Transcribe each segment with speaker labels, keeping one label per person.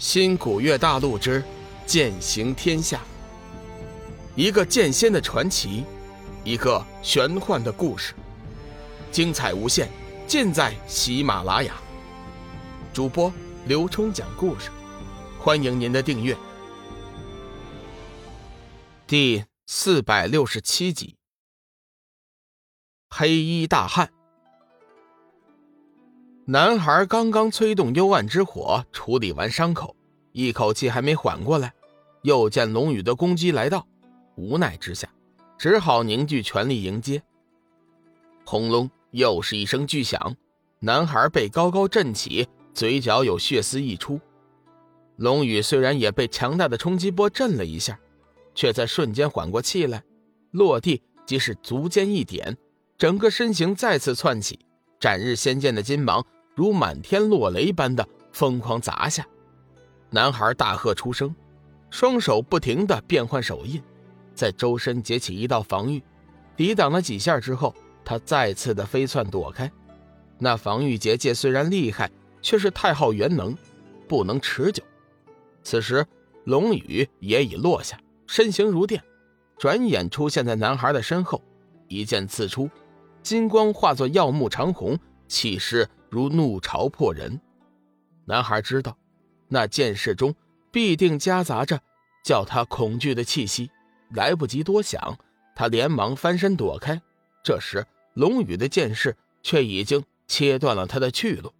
Speaker 1: 新古月大陆之剑行天下，一个剑仙的传奇，一个玄幻的故事，精彩无限，尽在喜马拉雅。主播刘冲讲故事，欢迎您的订阅。第四百六十七集，黑衣大汉。男孩刚刚催动幽暗之火处理完伤口，一口气还没缓过来，又见龙宇的攻击来到，无奈之下，只好凝聚全力迎接。轰隆！又是一声巨响，男孩被高高震起，嘴角有血丝溢出。龙宇虽然也被强大的冲击波震了一下，却在瞬间缓过气来，落地即是足尖一点，整个身形再次窜起，斩日仙剑的金芒。如满天落雷般的疯狂砸下，男孩大喝出声，双手不停的变换手印，在周身结起一道防御，抵挡了几下之后，他再次的飞窜躲开。那防御结界虽然厉害，却是太耗元能，不能持久。此时龙宇也已落下，身形如电，转眼出现在男孩的身后，一剑刺出，金光化作耀目长虹，气势。如怒潮破人，男孩知道，那剑势中必定夹杂着叫他恐惧的气息。来不及多想，他连忙翻身躲开。这时，龙宇的剑势却已经切断了他的去路。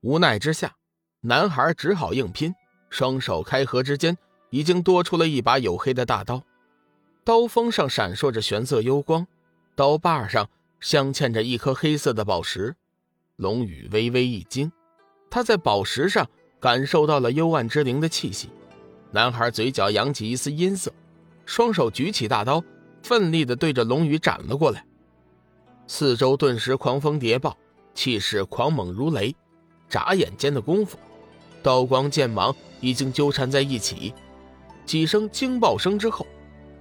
Speaker 1: 无奈之下，男孩只好硬拼，双手开合之间，已经多出了一把黝黑的大刀，刀锋上闪烁着玄色幽光，刀把上镶嵌着一颗黑色的宝石。龙宇微微一惊，他在宝石上感受到了幽暗之灵的气息。男孩嘴角扬起一丝阴色，双手举起大刀，奋力地对着龙宇斩了过来。四周顿时狂风叠爆，气势狂猛如雷。眨眼间的功夫，刀光剑芒已经纠缠在一起。几声惊爆声之后，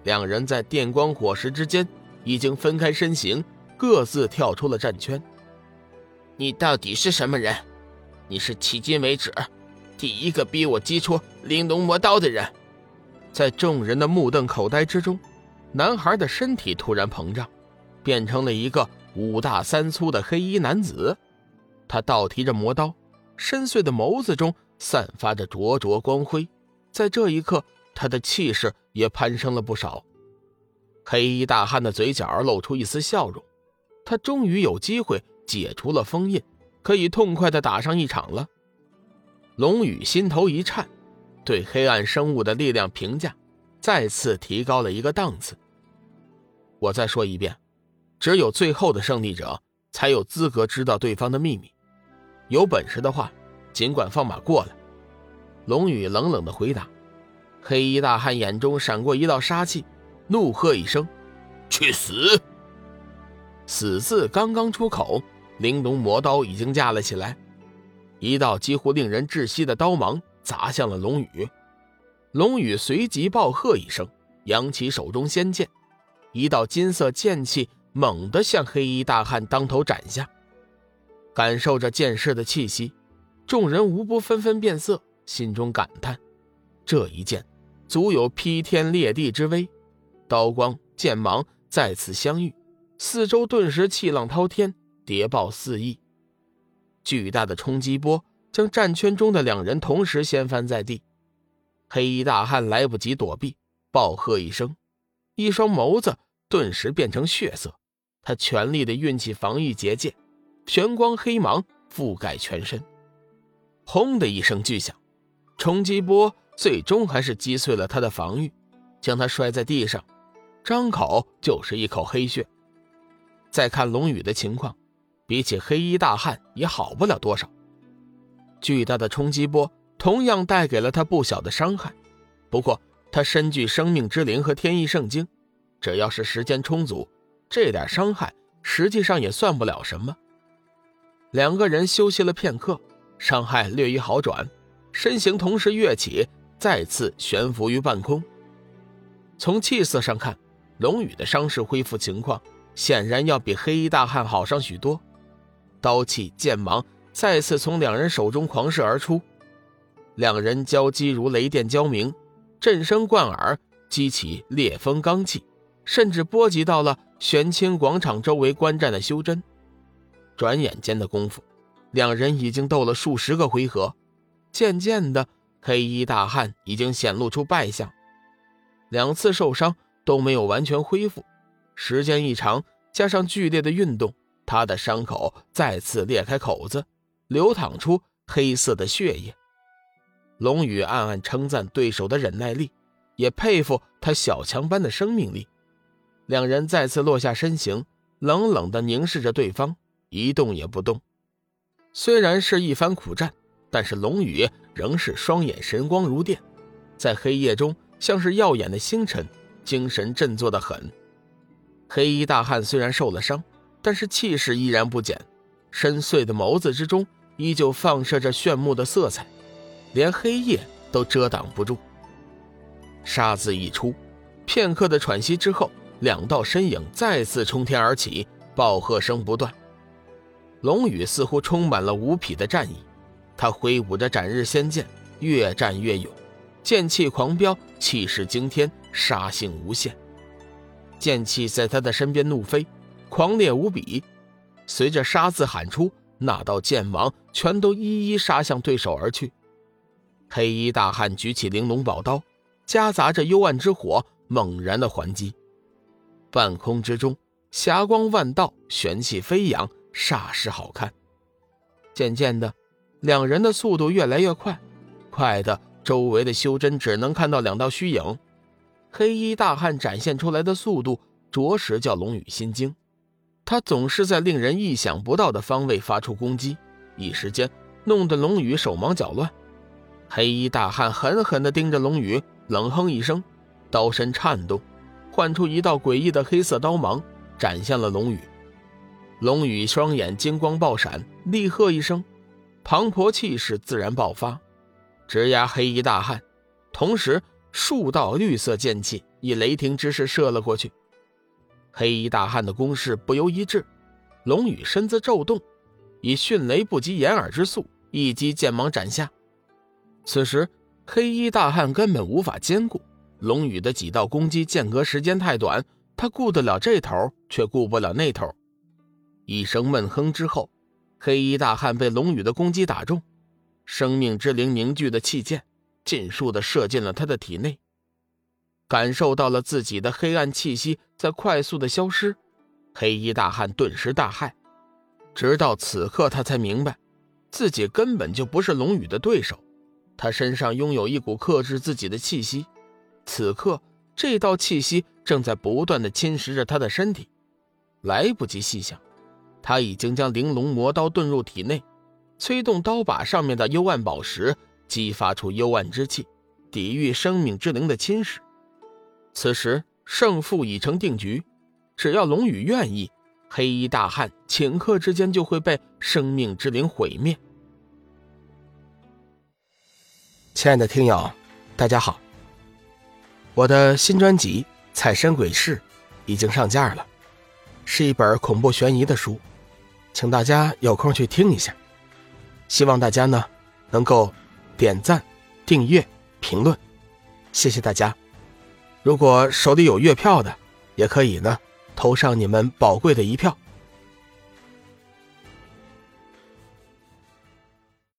Speaker 1: 两人在电光火石之间已经分开身形，各自跳出了战圈。
Speaker 2: 你到底是什么人？你是迄今为止第一个逼我击出玲珑魔刀的人。
Speaker 1: 在众人的目瞪口呆之中，男孩的身体突然膨胀，变成了一个五大三粗的黑衣男子。他倒提着魔刀，深邃的眸子中散发着灼灼光辉。在这一刻，他的气势也攀升了不少。黑衣大汉的嘴角露出一丝笑容，他终于有机会。解除了封印，可以痛快的打上一场了。龙宇心头一颤，对黑暗生物的力量评价再次提高了一个档次。我再说一遍，只有最后的胜利者才有资格知道对方的秘密。有本事的话，尽管放马过来。龙宇冷冷的回答。黑衣大汉眼中闪过一道杀气，怒喝一声：“
Speaker 2: 去死！”
Speaker 1: 死字刚刚出口。玲珑魔刀已经架了起来，一道几乎令人窒息的刀芒砸向了龙宇。龙宇随即暴喝一声，扬起手中仙剑，一道金色剑气猛地向黑衣大汉当头斩下。感受着剑势的气息，众人无不纷纷变色，心中感叹：这一剑足有劈天裂地之威。刀光剑芒再次相遇，四周顿时气浪滔天。谍报四溢，巨大的冲击波将战圈中的两人同时掀翻在地。黑衣大汉来不及躲避，暴喝一声，一双眸子顿时变成血色。他全力的运起防御结界，玄光黑芒覆盖全身。轰的一声巨响，冲击波最终还是击碎了他的防御，将他摔在地上，张口就是一口黑血。再看龙宇的情况。比起黑衣大汉也好不了多少，巨大的冲击波同样带给了他不小的伤害。不过他身具生命之灵和天意圣经，只要是时间充足，这点伤害实际上也算不了什么。两个人休息了片刻，伤害略一好转，身形同时跃起，再次悬浮于半空。从气色上看，龙宇的伤势恢复情况显然要比黑衣大汉好上许多。刀气剑芒再次从两人手中狂射而出，两人交击如雷电交鸣，震声贯耳，激起烈风罡气，甚至波及到了玄清广场周围观战的修真。转眼间的功夫，两人已经斗了数十个回合，渐渐的，黑衣大汉已经显露出败相，两次受伤都没有完全恢复。时间一长，加上剧烈的运动，他的伤口再次裂开口子，流淌出黑色的血液。龙宇暗暗称赞对手的忍耐力，也佩服他小强般的生命力。两人再次落下身形，冷冷地凝视着对方。一动也不动。虽然是一番苦战，但是龙宇仍是双眼神光如电，在黑夜中像是耀眼的星辰，精神振作的很。黑衣大汉虽然受了伤，但是气势依然不减，深邃的眸子之中依旧放射着炫目的色彩，连黑夜都遮挡不住。杀字一出，片刻的喘息之后，两道身影再次冲天而起，暴喝声不断。龙宇似乎充满了无匹的战意，他挥舞着斩日仙剑，越战越勇，剑气狂飙，气势惊天，杀性无限。剑气在他的身边怒飞，狂烈无比。随着“杀”字喊出，那道剑芒全都一一杀向对手而去。黑衣大汉举起玲珑宝刀，夹杂着幽暗之火，猛然的还击。半空之中，霞光万道，玄气飞扬。煞是好看。渐渐的，两人的速度越来越快，快的周围的修真只能看到两道虚影。黑衣大汉展现出来的速度，着实叫龙宇心惊。他总是在令人意想不到的方位发出攻击，一时间弄得龙宇手忙脚乱。黑衣大汉狠狠地盯着龙宇，冷哼一声，刀身颤动，唤出一道诡异的黑色刀芒，斩向了龙宇。龙宇双眼金光爆闪，厉喝一声，磅礴气势自然爆发，直压黑衣大汉。同时，数道绿色剑气以雷霆之势射了过去。黑衣大汉的攻势不由一滞，龙宇身子骤动，以迅雷不及掩耳之速一击剑芒斩下。此时，黑衣大汉根本无法兼顾龙宇的几道攻击，间隔时间太短，他顾得了这头，却顾不了那头。一声闷哼之后，黑衣大汉被龙宇的攻击打中，生命之灵凝聚的气剑尽数的射进了他的体内。感受到了自己的黑暗气息在快速的消失，黑衣大汉顿时大骇。直到此刻，他才明白，自己根本就不是龙宇的对手。他身上拥有一股克制自己的气息，此刻这道气息正在不断的侵蚀着他的身体。来不及细想。他已经将玲珑魔刀遁入体内，催动刀把上面的幽暗宝石，激发出幽暗之气，抵御生命之灵的侵蚀。此时胜负已成定局，只要龙宇愿意，黑衣大汉顷刻之间就会被生命之灵毁灭。
Speaker 3: 亲爱的听友，大家好，我的新专辑《彩山鬼事》已经上架了，是一本恐怖悬疑的书。请大家有空去听一下，希望大家呢能够点赞、订阅、评论，谢谢大家。如果手里有月票的，也可以呢投上你们宝贵的一票。